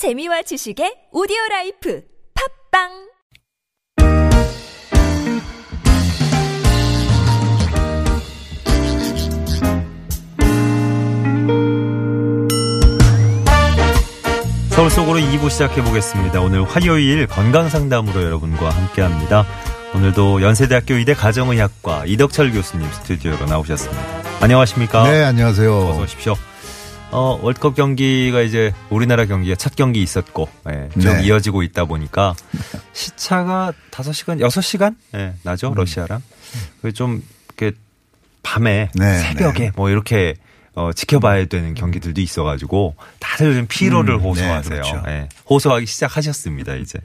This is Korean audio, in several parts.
재미와 지식의 오디오 라이프 팟빵 서울 속으로 2부 시작해 보겠습니다. 오늘 화요일 건강 상담으로 여러분과 함께 합니다. 오늘도 연세대학교 의대 가정의학과 이덕철 교수님 스튜디오로 나오셨습니다. 안녕하십니까? 네, 안녕하세요. 어서 오십시오. 어, 월드컵 경기가 이제 우리나라 경기가 첫 경기 있었고, 예, 좀 네. 이어지고 있다 보니까 시차가 5시간, 6시간? 예, 나죠, 러시아랑. 그좀 이렇게 밤에, 음. 네, 새벽에 뭐 이렇게 어, 지켜봐야 되는 경기들도 있어가지고 다들 좀 피로를 음, 네, 호소하세요. 그렇죠. 예, 호소하기 시작하셨습니다, 이제.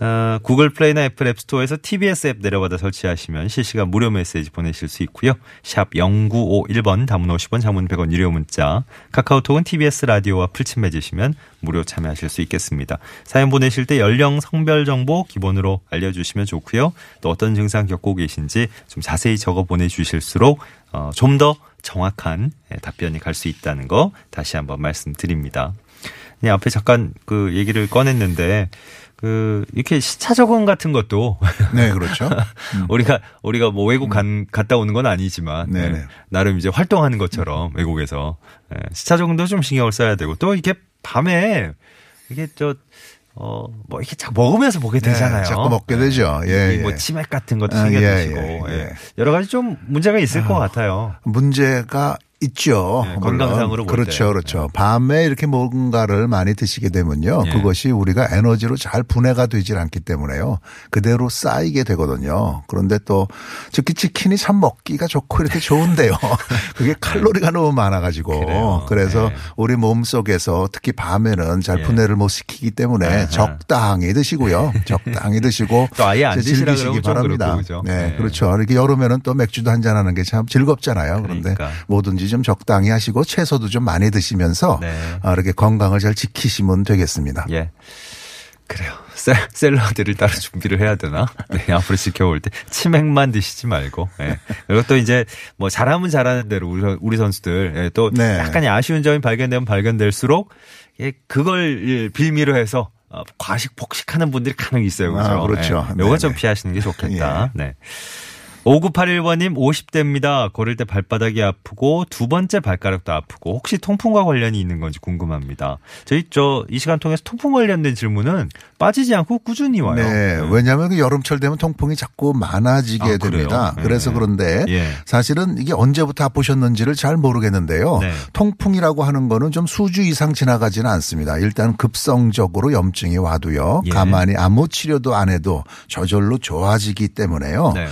어, 구글 플레이나 애플 앱스토어에서 TBS 앱 내려받아 설치하시면 실시간 무료 메시지 보내실 수 있고요. 샵 0951번 담은 50원 장문 100원 유료 문자 카카오톡은 TBS 라디오와 풀침 맺으시면 무료 참여하실 수 있겠습니다. 사연 보내실 때 연령 성별 정보 기본으로 알려주시면 좋고요. 또 어떤 증상 겪고 계신지 좀 자세히 적어 보내주실수록 어, 좀 더 정확한 예, 답변이 갈 수 있다는 거 다시 한번 말씀드립니다. 네, 앞에 잠깐 그 얘기를 꺼냈는데 그 이렇게 시차 적응 같은 것도 네, 그렇죠. 우리가 우리가 뭐 외국 간, 갔다 오는 건 아니지만 네네. 예, 나름 이제 활동하는 것처럼 외국에서 예, 시차 적응도 좀 신경을 써야 되고 또 이게 밤에 이게 저 어, 뭐 이렇게 자 먹으면서 보게 네, 되잖아요. 자꾸 먹게 되죠. 예, 이뭐 예. 치맥 같은 것도 아, 챙겨 예, 드시고 예, 예. 예. 여러 가지 좀 문제가 있을 것 같아요. 문제가 있죠. 네. 건강상으로 볼 그렇죠, 때. 네. 그렇죠. 밤에 이렇게 뭔가를 많이 드시게 되면요. 예. 그것이 우리가 에너지로 잘 분해가 되질 않기 때문에요. 그대로 쌓이게 되거든요. 그런데 또 특히 치킨이 참 먹기가 좋고 이렇게 좋은데요. 그게 칼로리가 너무 많아가지고 그래요. 그래서 네. 우리 몸 속에서 특히 밤에는 잘 예. 분해를 못 시키기 때문에 아하. 적당히 드시고요. 적당히 드시고 또 아예 안 즐기시기 바랍니다. 그렇고, 그죠? 네, 네. 그렇죠. 이렇게 여름에는 또 맥주도 한잔 하는 게 참 즐겁잖아요. 그런데 그러니까. 뭐든지 좀 적당히 하시고 채소도 좀 많이 드시면서 네. 아, 이렇게 건강을 잘 지키시면 되겠습니다. 예. 그래요. 샐, 샐러드를 따로 준비를 해야 되나? 네, 앞으로 지켜볼 때 치맥만 드시지 말고. 예. 그리고 또 이제 뭐 잘하면 잘하는 대로 우리, 선- 우리 선수들 예, 또 네. 약간의 아쉬운 점이 발견되면 발견될수록 예, 그걸 빌미로 해서 어, 과식 폭식하는 분들이 간혹 있어요. 그렇죠? 아, 그렇죠. 예. 요건 좀 네네. 피하시는 게 좋겠다. 예. 네. 5981번님 50대입니다. 걸을 때 발바닥이 아프고 두 번째 발가락도 아프고 혹시 통풍과 관련이 있는 건지 궁금합니다. 저희 저 이 시간 통해서 통풍 관련된 질문은 빠지지 않고 꾸준히 와요. 네. 왜냐하면 그 여름철 되면 통풍이 자꾸 많아지게 아? 됩니다. 네. 그래서 그런데 예. 사실은 이게 언제부터 아프셨는지를 잘 모르겠는데요. 네. 통풍이라고 하는 거는 좀 수주 이상 지나가지는 않습니다. 일단 급성적으로 염증이 와도요. 예. 가만히 아무 치료도 안 해도 저절로 좋아지기 때문에요. 네.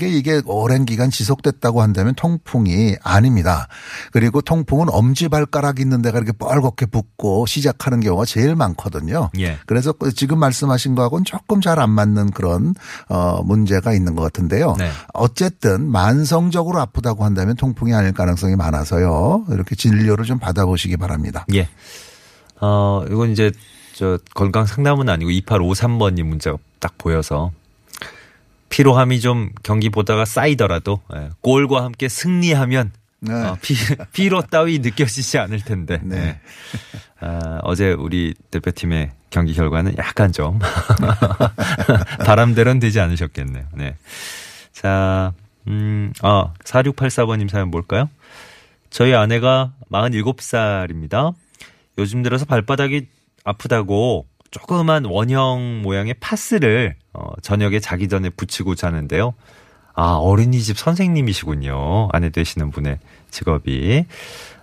만약에 이게 오랜 기간 지속됐다고 한다면 통풍이 아닙니다. 그리고 통풍은 엄지발가락 있는 데가 이렇게 뻘겋게 붓고 시작하는 경우가 제일 많거든요. 예. 그래서 그 지금 말씀하신 거하고는 조금 잘 안 맞는 그런 어 문제가 있는 것 같은데요. 네. 어쨌든 만성적으로 아프다고 한다면 통풍이 아닐 가능성이 많아서요. 이렇게 진료를 좀 받아보시기 바랍니다. 예. 어, 이건 이제 저 건강 상담은 아니고 2853번님 문자가 딱 보여서 피로함이 좀 경기 보다가 쌓이더라도 예, 골과 함께 승리하면 네. 어, 피, 피로 따위 느껴지지 않을 텐데. 네. 예. 아, 어제 우리 대표팀의 경기 결과는 약간 좀 바람대로는 되지 않으셨겠네요. 네. 자, 음, 아, 4684번님 사연 볼까요? 저희 아내가 47살입니다. 요즘 들어서 발바닥이 아프다고 조그만 원형 모양의 파스를 어, 저녁에 자기 전에 붙이고 자는데요. 아, 어린이집 선생님이시군요. 아내 되시는 분의 직업이.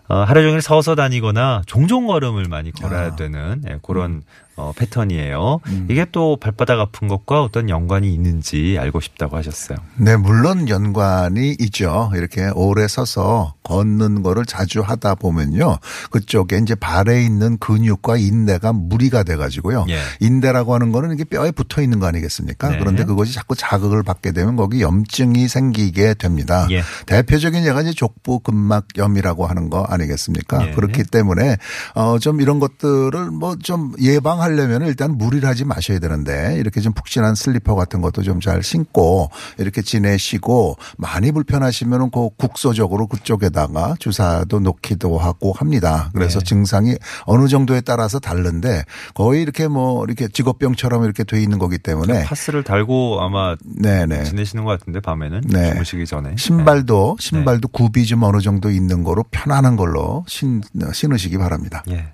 어, 하루 종일 서서 다니거나 종종 걸음을 많이 걸어야 아. 되는 예, 그런 어, 패턴이에요. 이게 또 발바닥 아픈 것과 어떤 연관이 있는지 알고 싶다고 하셨어요. 네, 물론 연관이 있죠. 이렇게 오래 서서 걷는 거를 자주 하다 보면요. 그쪽에 이제 발에 있는 근육과 인대가 무리가 돼 가지고요. 예. 인대라고 하는 거는 이게 뼈에 붙어 있는 거 아니겠습니까? 네. 그런데 그것이 자꾸 자극을 받게 되면 거기 염증이 생기게 됩니다. 예. 대표적인 예가 이제 족부 근막염이라고 하는 거 아니겠습니까? 예. 그렇기 때문에 어 좀 이런 것들을 뭐 좀 예방할 하려면 일단 무리를 하지 마셔야 되는데 이렇게 좀 푹신한 슬리퍼 같은 것도 좀 잘 신고 이렇게 지내시고 많이 불편하시면은 그 국소적으로 그쪽에다가 주사도 놓기도 하고 합니다. 그래서 네. 증상이 어느 정도에 따라서 다른데 거의 이렇게 뭐 이렇게 직업병처럼 이렇게 돼 있는 거기 때문에 파스를 달고 아마 네네. 지내시는 것 같은데 밤에는 네. 주무시기 전에 신발도 신발도 굽이 좀 어느 정도 있는 거로 편안한 걸로 신, 신으시기 바랍니다. 예.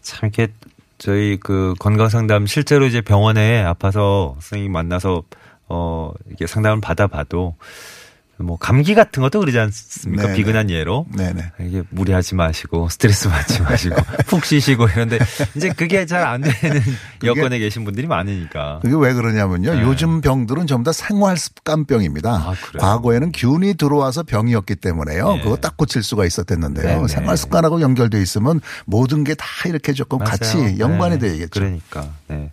참 이렇게 저희 그 건강 상담 실제로 이제 병원에 아파서 선생님 만나서 어 이게 상담을 받아봐도 뭐 감기 같은 것도 그러지 않습니까? 네네. 비근한 예로 네네. 이게 무리하지 마시고 스트레스 받지 마시고 푹 쉬시고 이런데 이제 그게 잘 안 되는 여건에 계신 분들이 많으니까. 그게 왜 그러냐면요. 네. 요즘 병들은 전부 다 생활 습관병입니다. 아, 그래요? 과거에는 균이 들어와서 병이었기 때문에요. 네. 그거 딱 고칠 수가 있었댔는데요. 네, 네. 생활 습관하고 연결돼 있으면 모든 게 다 이렇게 조금 맞아요. 같이 연관이 네. 되겠죠. 그러니까. 네.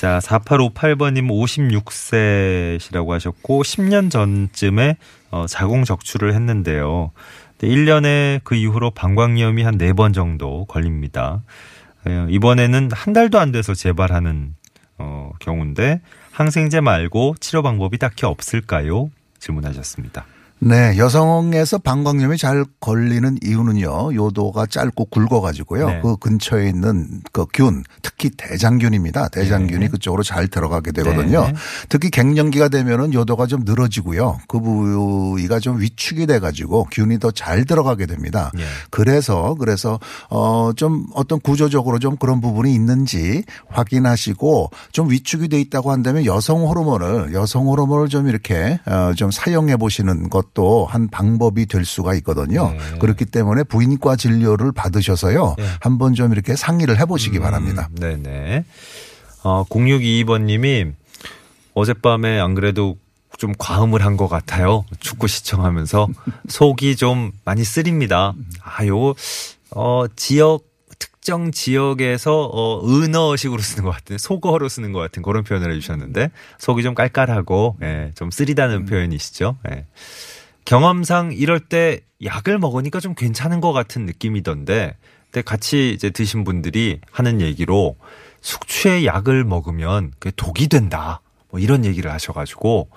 자, 4858번님 56세시라고 하셨고 10년 전쯤에 어, 자궁 적출을 했는데요. 근데 1년에 그 이후로 방광염이 한 4번 정도 걸립니다. 예, 이번에는 한 달도 안 돼서 재발하는 어, 경우인데 항생제 말고 치료 방법이 딱히 없을까요? 질문하셨습니다. 네, 여성에서 방광염이 잘 걸리는 이유는요. 요도가 짧고 굵어 가지고요. 네. 그 근처에 있는 그 균, 특히 대장균입니다. 대장균이 네. 그쪽으로 잘 들어가게 되거든요. 네. 특히 갱년기가 되면은 요도가 좀 늘어지고요. 그 부위가 좀 위축이 돼 가지고 균이 더 잘 들어가게 됩니다. 예. 그래서 그래서 어좀 어떤 구조적으로 좀 그런 부분이 있는지 확인하시고 좀 위축이 돼 있다고 한다면 여성 호르몬을 여성 호르몬을 좀 이렇게 어좀 사용해 보시는 것도 한 방법이 될 수가 있거든요. 네. 그렇기 때문에 부인과 진료를 받으셔서요. 네. 한번 좀 이렇게 상의를 해 보시기 바랍니다. 음, 네네. 어, 0622번님이 어젯밤에 안 그래도 좀 과음을 한 것 같아요. 축구 시청하면서 속이 좀 많이 쓰립니다. 아, 요, 어, 지역, 특정 지역에서 어, 은어식으로 쓰는 것 같은, 속어로 쓰는 것 같은 그런 표현을 해주셨는데 속이 좀 깔깔하고, 예, 좀 쓰리다는 표현이시죠. 예. 경험상 이럴 때 약을 먹으니까 좀 괜찮은 것 같은 느낌이던데, 근데 같이 이제 드신 분들이 하는 얘기로 숙취의 약을 먹으면 그게 독이 된다. 뭐 이런 얘기를 하셔가지고,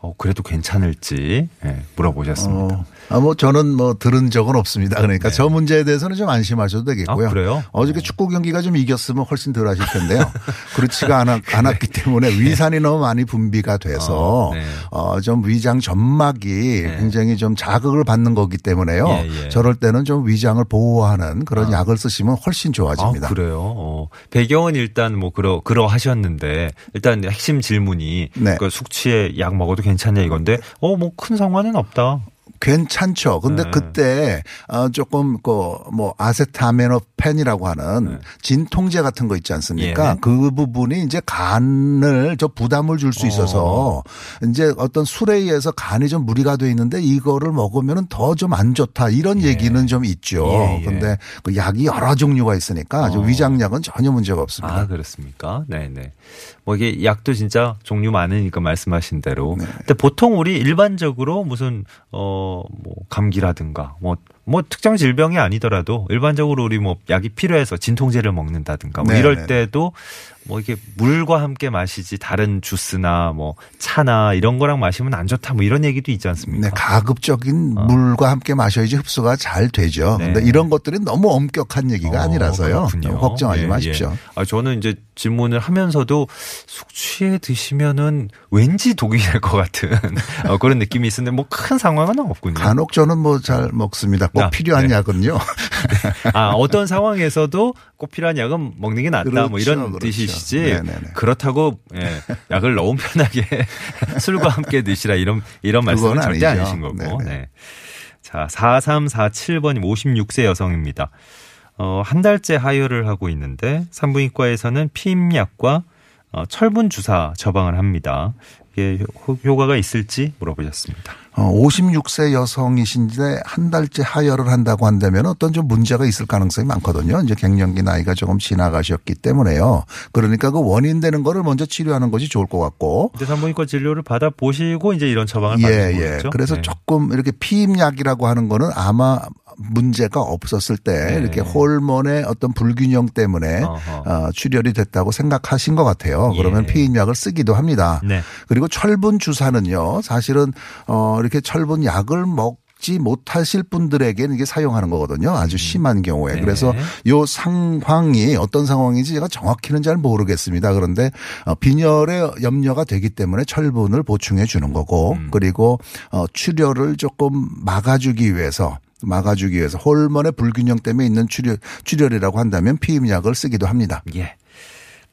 어, 그래도 괜찮을지, 예, 물어보셨습니다. 어, 아, 뭐 저는 뭐 들은 적은 없습니다. 그러니까 네. 저 문제에 대해서는 좀 안심하셔도 되겠고요. 아, 그래요? 어저께 축구 경기가 좀 이겼으면 훨씬 덜 하실 텐데요. 그렇지가 않았, 않았 기 때문에 위산이 너무 많이 분비가 돼서 어, 네. 어, 좀 위장 점막이 네. 굉장히 좀 자극을 받는 거기 때문에요. 예, 예. 저럴 때는 좀 위장을 보호하는 그런 약을 쓰시면 훨씬 좋아집니다. 아, 그래요? 어, 배경은 일단 뭐 그러, 그러 하셨는데, 일단 핵심 질문이, 네. 그 숙취에 약 먹어도 괜찮냐 이건데, 어, 뭐 큰 상관은 없다. 괜찮죠. 근데 네. 그때 어 조금 그뭐 아세타미노펜이라고 하는 진통제 같은 거 있지 않습니까? 네. 예. 그 부분이 이제 간을 저 부담을 줄 수 있어서 이제 어떤 술에 의해서 간이 좀 무리가 돼 있는데 이거를 먹으면은 더 좀 안 좋다 이런 예. 얘기는 좀 있죠. 예, 예. 근데 그 약이 여러 종류가 있으니까 저 어. 위장약은 전혀 문제가 없습니다. 아, 그렇습니까? 네네. 뭐 이게 약도 진짜 종류 많으니까 말씀하신 대로. 네. 근데 보통 우리 일반적으로 무슨, 어, 뭐, 감기라든가, 뭐, 뭐 특정 질병이 아니더라도 일반적으로 우리 뭐 약이 필요해서 진통제를 먹는다든가 뭐 네, 이럴 네. 때도 뭐 이게 물과 함께 마시지 다른 주스나 뭐 차나 이런 거랑 마시면 안 좋다 뭐 이런 얘기도 있지 않습니까? 네, 가급적인 물과 함께 마셔야지 흡수가 잘 되죠. 어. 네. 근데 이런 것들이 너무 엄격한 얘기가 어, 아니라서요. 그렇군요. 걱정하지 예, 마십시오. 예. 아, 저는 이제 질문을 하면서도 숙취에 드시면은 왠지 독이 될 것 같은 어, 그런 느낌이 있었는데 뭐 큰 상황은 없군요. 간혹 저는 뭐 잘 먹습니다. 꼭 아, 필요한 네. 약은요. 아, 어떤 상황에서도 꼭 필요한 약은 먹는 게 낫다 뭐 그렇죠, 이런 그렇죠. 뜻이시지. 네네네. 그렇다고 예, 약을 너무 편하게 술과 함께 드시라 이런 이런 말씀은 절대 아니죠. 아니신 거고. 네네. 네. 자, 4347번님 56세 여성입니다. 어, 한 달째 하혈을 하고 있는데 산부인과에서는 피임약과 어, 철분 주사 처방을 합니다. 이게 효- 효과가 있을지 물어보셨습니다. 어, 56세 여성이신데 한 달째 하혈을 한다고 한다면 어떤 좀 문제가 있을 가능성이 많거든요. 이제 갱년기 나이가 조금 지나가셨기 때문에요. 그러니까 그 원인 되는 거를 먼저 치료하는 것이 좋을 것 같고. 이제 산부인과 진료를 받아 보시고 이제 이런 처방을 예, 받는 예. 거겠죠. 그래서 네. 조금 이렇게 피임약이라고 하는 거는 아마 문제가 없었을 때 네. 이렇게 호르몬의 어떤 불균형 때문에 어허. 어, 출혈이 됐다고 생각하신 것 같아요. 그러면 예. 피임약을 쓰기도 합니다. 네. 그리고 철분 주사는요, 사실은 어 이렇게 철분 약을 먹 지 못하실 분들에게는 이게 사용하는 거거든요. 아주 심한 경우에. 네. 그래서 요 상황이 어떤 상황인지 제가 정확히는 잘 모르겠습니다. 그런데 어, 빈혈의 염려가 되기 때문에 철분을 보충해 주는 거고 음. 그리고 어 출혈을 조금 막아주기 위해서 막아주기 위해서 호르몬의 불균형 때문에 있는 출혈, 출혈이라고 한다면 피임약을 쓰기도 합니다. 예.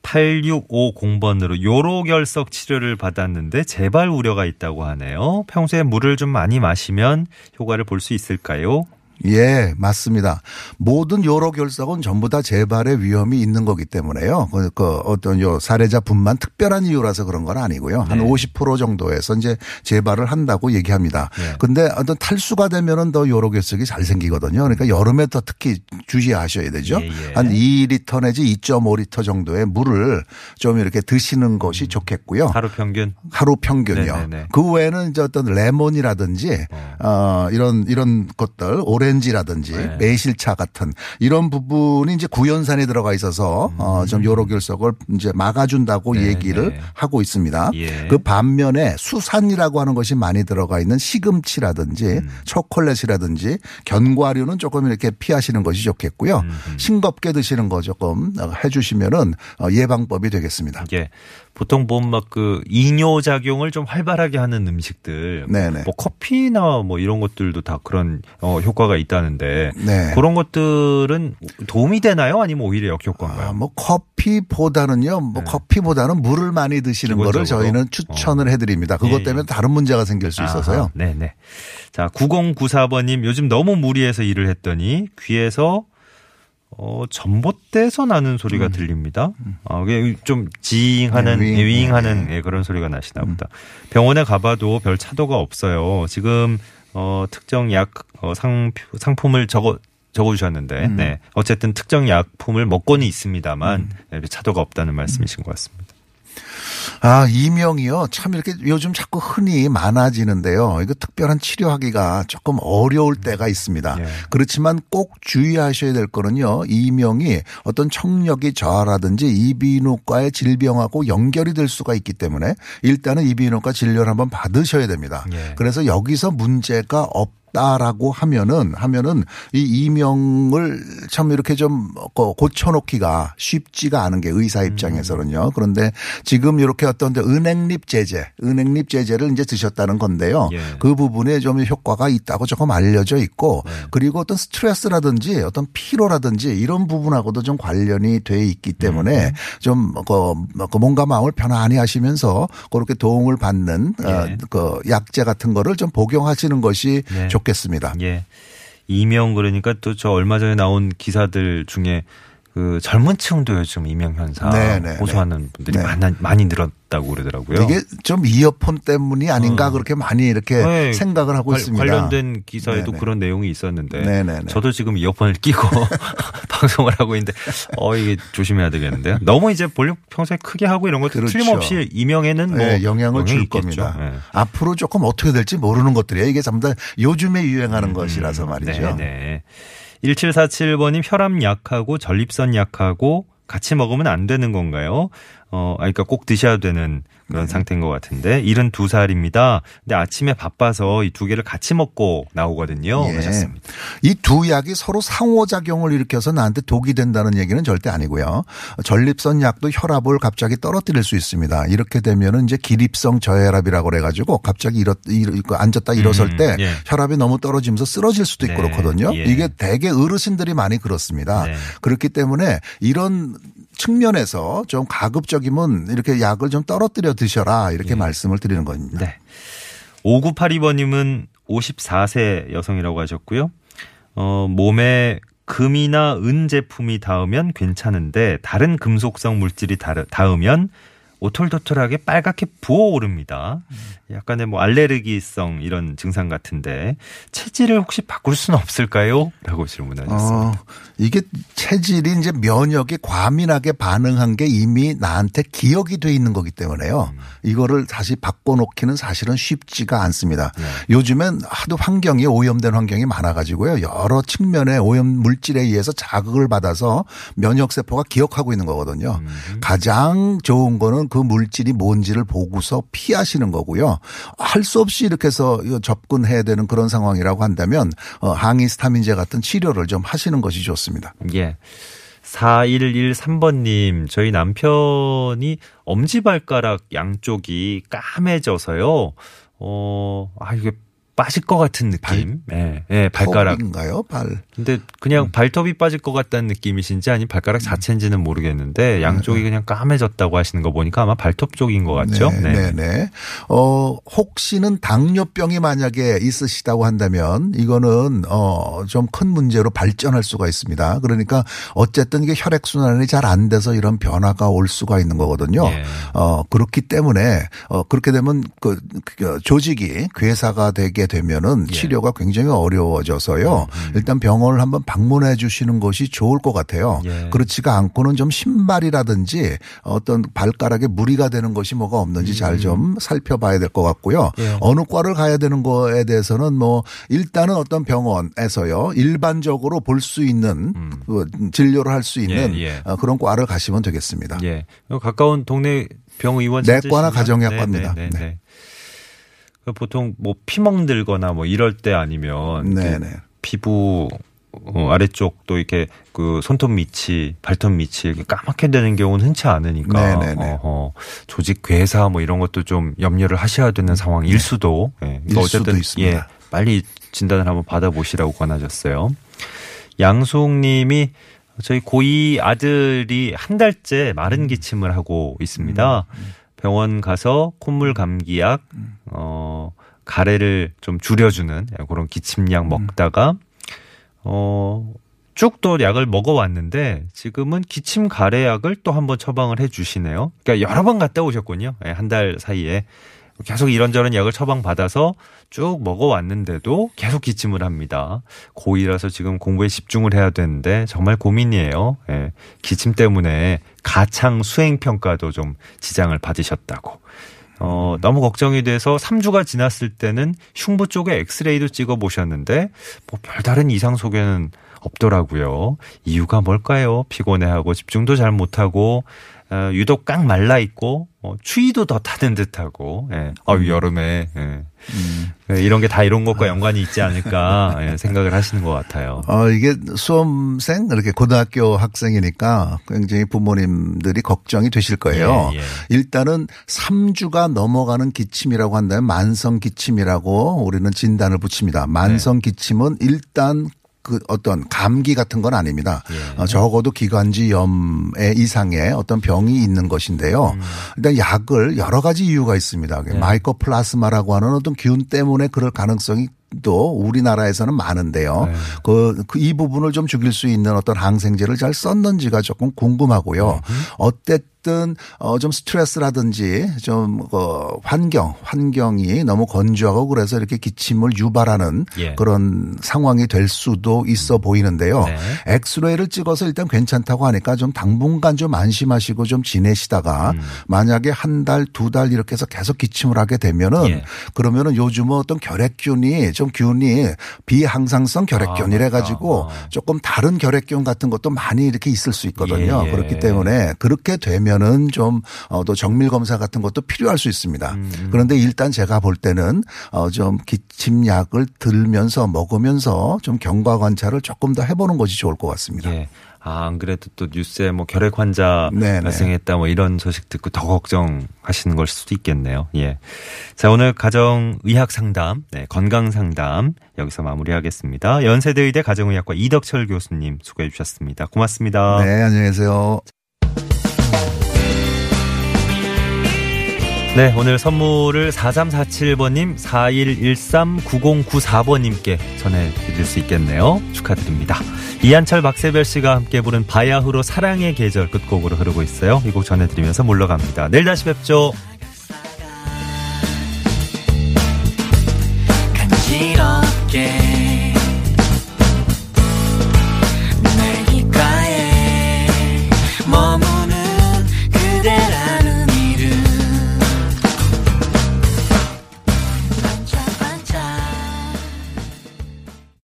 8650번으로 요로결석 치료를 받았는데 재발 우려가 있다고 하네요. 평소에 물을 좀 많이 마시면 효과를 볼 수 있을까요? 예, 맞습니다. 모든 요로 결석은 전부 다 재발의 위험이 있는 거기 때문에요. 그, 그 어떤 요 사례자분만 특별한 이유라서 그런 건 아니고요. 한 네. 50% 정도에서 이제 재발을 한다고 얘기합니다. 네. 근데 어떤 탈수가 되면은 더 요로 결석이 잘 생기거든요. 그러니까 여름에 더 특히 주의하셔야 되죠. 예, 예. 한 2리터 내지 2.5리터 정도의 물을 좀 이렇게 드시는 것이 좋겠고요. 하루 평균 하루 평균이요. 네네네. 그 외에는 이제 어떤 레몬이라든지 어, 이런 이런 것들 오 렌지라든지 네. 매실차 같은 이런 부분이 이제 구연산이 들어가 있어서 어, 좀 요로 결석을 이제 막아준다고 음. 네, 얘기를 네. 하고 있습니다. 예. 그 반면에 수산이라고 하는 것이 많이 들어가 있는 시금치라든지 음. 초콜릿이라든지 견과류는 조금 이렇게 피하시는 것이 좋겠고요. 음, 싱겁게 드시는 거 조금 어, 해주시면은 어, 예방법이 되겠습니다. 예. 보통 보면 막 그 이뇨 작용을 좀 활발하게 하는 음식들, 네네. 뭐 커피나 뭐 이런 것들도 다 그런 어, 효과가 있다는데 네. 그런 것들은 도움이 되나요? 아니면 오히려 역효과인가요? 아, 뭐 커피보다는요. 뭐 커피보다는 물을 많이 드시는 거를 네. 기본적으로? 저희는 추천을 해드립니다. 그것 예, 때문에 예. 다른 문제가 생길 수 있어서요. 아하, 네네. 자, 9094번님 요즘 너무 무리해서 일을 했더니 귀에서 어, 전봇대에서 나는 소리가 들립니다. 아, 그게 좀 지잉하는, 음. 네, 윙. 예, 윙하는 예, 그런 소리가 나시나 보다. 병원에 가봐도 별 차도가 없어요. 지금, 어, 특정 약, 어, 상, 상품을 적어, 적어주셨는데, 음. 네. 어쨌든 특정 약품을 먹고는 있습니다만, 네, 차도가 없다는 말씀이신 것 같습니다. 아, 이명이요. 참 이렇게 요즘 자꾸 흔히 많아지는데요. 이거 특별한 치료하기가 조금 어려울 때가 있습니다. 예. 그렇지만 꼭 주의하셔야 될 거는요. 이명이 어떤 청력이 저하라든지 이비인후과의 질병하고 연결이 될 수가 있기 때문에 일단은 이비인후과 진료를 한번 받으셔야 됩니다. 예. 그래서 여기서 문제가 없 다라고 하면은 하면은 이 이명을 참 이렇게 좀 고- 고쳐놓기가 쉽지가 않은 게 의사 입장에서는요. 그런데 지금 이렇게 어떤 은행립 제제, 은행립 제제를 이제 드셨다는 건데요. 예. 그 부분에 좀 효과가 있다고 조금 알려져 있고 네. 그리고 어떤 스트레스라든지 어떤 피로라든지 이런 부분하고도 좀 관련이 돼 있기 때문에 음. 좀 그, 그 마음을 편안히 하시면서 그렇게 도움을 받는 예. 어, 그 약제 같은 거를 좀 복용하시는 것이 네. 좋겠습니다. 예. 이명 그러니까 또 저 얼마 전에 나온 기사들 중에 그 젊은 층도 요즘 이명 현상 네, 네, 호소하는 분들이 네. 많아, 많이 늘었다고 그러더라고요. 이게 좀 이어폰 때문이 아닌가 어. 그렇게 많이 이렇게 네, 생각을 하고 관- 있습니다. 관련된 기사에도 네네. 그런 내용이 있었는데 네네네. 저도 지금 이어폰을 끼고 방송을 하고 있는데 어 이게 조심해야 되겠는데요. 너무 이제 볼륨 평소에 크게 하고 이런 것도 그렇죠. 틀림없이 이명에는 뭐 네, 영향을 줄 있겠죠. 겁니다. 네. 앞으로 조금 어떻게 될지 모르는 것들이에요. 이게 전부 다 요즘에 유행하는 것이라서 말이죠. 음, 네. 1747번님 혈압 약하고 전립선 약하고 같이 먹으면 안 되는 건가요? 어, 아, 그러니까 꼭 드셔야 되는 그런 네. 상태인 것 같은데 72살입니다. 근데 아침에 바빠서 이 두 개를 같이 먹고 나오거든요. 예. 하셨습니다. 이 두 약이 서로 상호작용을 일으켜서 나한테 독이 된다는 얘기는 절대 아니고요. 전립선 약도 혈압을 갑자기 떨어뜨릴 수 있습니다. 이렇게 되면은 이제 기립성 저혈압이라고 그래 가지고 갑자기 일어, 일, 앉았다 일어설 음, 때 예. 혈압이 너무 떨어지면서 쓰러질 수도 있고 네, 그렇거든요. 예. 이게 대개 어르신들이 많이 그렇습니다. 네. 그렇기 때문에 이런 측면에서 좀 가급적이면 이렇게 약을 좀 떨어뜨려 드셔라 이렇게 말씀을 드리는 겁니다. 네. 5982번님은 54세 여성이라고 하셨고요. 어, 몸에 금이나 은 제품이 닿으면 괜찮은데 다른 금속성 물질이 닿- 닿으면 오톨도톨하게 빨갛게 부어오릅니다. 약간의 뭐 알레르기성 이런 증상 같은데 체질을 혹시 바꿀 수는 없을까요? 라고 질문하셨습니다. 어, 이게 체질이 이제 면역이 과민하게 반응한 게 이미 나한테 기억이 돼 있는 거기 때문에요. 이거를 다시 바꿔놓기는 사실은 쉽지가 않습니다. 요즘엔 하도 환경이 오염된 환경이 많아가지고요. 여러 측면의 오염 물질에 의해서 자극을 받아서 면역세포가 기억하고 있는 거거든요. 가장 좋은 거는 그 물질이 뭔지를 보고서 피하시는 거고요. 할 수 없이 이렇게 해서 접근해야 되는 그런 상황이라고 한다면 어, 항히스타민제 같은 치료를 좀 하시는 것이 좋습니다. 예. 4113번님, 저희 남편이 엄지발가락 양쪽이 까매져서요. 어, 아, 이게 빠질 것 같은 느낌. 예, 예, 발가락. 인가요? 발. 근데 그냥 음. 발톱이 빠질 것 같다는 느낌이신지 아니면 발가락 자체인지는 모르겠는데 양쪽이 그냥 까매졌다고 하시는 거 보니까 아마 발톱 쪽인 것 같죠? 네, 네, 네. 어, 혹시는 당뇨병이 만약에 있으시다고 한다면 이거는 어, 좀 큰 문제로 발전할 수가 있습니다. 그러니까 어쨌든 이게 혈액 순환이 잘 안 돼서 이런 변화가 올 수가 있는 거거든요. 예. 어, 그렇기 때문에 어, 그렇게 되면 그, 그 조직이 괴사가 되게 되면은 예. 치료가 굉장히 어려워져서요. 음, 일단 병원을 한번 방문해 주시는 것이 좋을 것 같아요. 예. 그렇지가 않고는 좀 신발이라든지 어떤 발가락에 무리가 되는 것이 뭐가 없는지 잘 좀 살펴봐야 될 것 같고요. 음. 예. 어느 과를 가야 되는 거에 대해서는 뭐 일단은 어떤 병원에서요 일반적으로 볼 수 있는 그 진료를 할 수 있는 음. 예, 예. 어, 그런 과를 가시면 되겠습니다. 예. 가까운 동네 병의원 내과나 가정의학과입니다. 네, 네, 네. 그 보통 뭐 피멍 들거나 뭐 이럴 때 아니면 네, 네. 피부 어, 아래쪽 또 이렇게 그 손톱 밑이 발톱 밑이 이렇게 까맣게 되는 경우는 흔치 않으니까 네, 네, 네. 어허, 조직 괴사 뭐 이런 것도 좀 염려를 하셔야 되는 상황일 수도 예. 그러니까 일 수도 있습니다. 예, 빨리 진단을 한번 받아보시라고 권하셨어요. 양수홍님이 저희 고2 아들이 한 달째 마른 기침을 하고 있습니다. 병원 가서 콧물 감기약, 어, 가래를 좀 줄여주는 그런 기침약 먹다가, 어, 쭉 또 약을 먹어왔는데 지금은 기침 가래약을 또 한번 처방을 해 주시네요. 그러니까 여러 번 갔다 오셨군요. 예, 한달 사이에. 계속 이런저런 약을 처방받아서 쭉 먹어왔는데도 계속 기침을 합니다. 고2라서 지금 공부에 집중을 해야 되는데 정말 고민이에요. 예, 기침 때문에 가창 수행평가도 좀 지장을 받으셨다고. 어, 너무 걱정이 돼서 3주가 지났을 때는 흉부 쪽에 엑스레이도 찍어 보셨는데 뭐 별다른 이상 소견은 없더라고요. 이유가 뭘까요? 피곤해하고 집중도 잘 못하고 어, 유독 깡 말라 있고 어, 추위도 더 타는 듯하고 예. 아유 여름에 예. 예, 이런 게 다 이런 것과 연관이 있지 않을까 예, 생각을 하시는 것 같아요. 어, 이게 수험생, 이렇게 고등학교 학생이니까 굉장히 부모님들이 걱정이 되실 거예요. 예, 예. 일단은 3주가 넘어가는 기침이라고 한다면 만성 기침이라고 우리는 진단을 붙입니다. 만성 네. 기침은 일단 그 어떤 감기 같은 건 아닙니다. 예. 어, 적어도 기관지염의 이상의 어떤 병이 있는 것인데요. 음. 일단 약을 여러 가지 이유가 있습니다. 네. 마이코플라스마라고 하는 어떤 균 때문에 그럴 가능성이 또 우리나라에서는 많은데요. 네. 그, 그 이 부분을 좀 죽일 수 있는 어떤 항생제를 잘 썼는지가 조금 궁금하고요. 음. 어 쨌든 어좀 스트레스라든지 좀그 환경, 환경이 너무 건조하고 그래서 이렇게 기침을 유발하는 예. 그런 상황이 될 수도 있어 보이는데요. 네. 엑스레이를 찍어서 일단 괜찮다고 하니까 좀 당분간 좀 안심하시고 좀 지내시다가 음. 만약에 한 달, 두 달 이렇게 해서 계속 기침을 하게 되면은 예. 그러면은 요즘은 어떤 결핵균이 좀 균이 비항상성 결핵균이래 아. 가지고 어. 조금 다른 결핵균 같은 것도 많이 이렇게 있을 수 있거든요. 예, 예. 그렇기 때문에 그렇게 되면 은좀 어, 또 정밀 검사 같은 것도 필요할 수 있습니다. 음, 그런데 일단 제가 볼 때는 어, 좀 기침약을 들면서 먹으면서 좀 경과 관찰을 조금 더 해보는 것이 좋을 것 같습니다. 예. 아, 안 그래도 또 뉴스에 뭐 결핵 환자 네네. 발생했다 뭐 이런 소식 듣고 더 걱정하시는 걸 수도 있겠네요. 예. 자, 오늘 가정 의학 상담, 네, 건강 상담 여기서 마무리하겠습니다. 연세대의대 가정의학과 이덕철 교수님 수고해 주셨습니다. 고맙습니다. 네, 안녕히 계세요. 네, 오늘 선물을 4347번님, 41139094번님께 전해드릴 수 있겠네요. 축하드립니다. 이한철, 박세별 씨가 함께 부른 바야흐로 사랑의 계절 끝곡으로 흐르고 있어요. 이 곡 전해드리면서 물러갑니다. 내일 다시 뵙죠. 간지럽게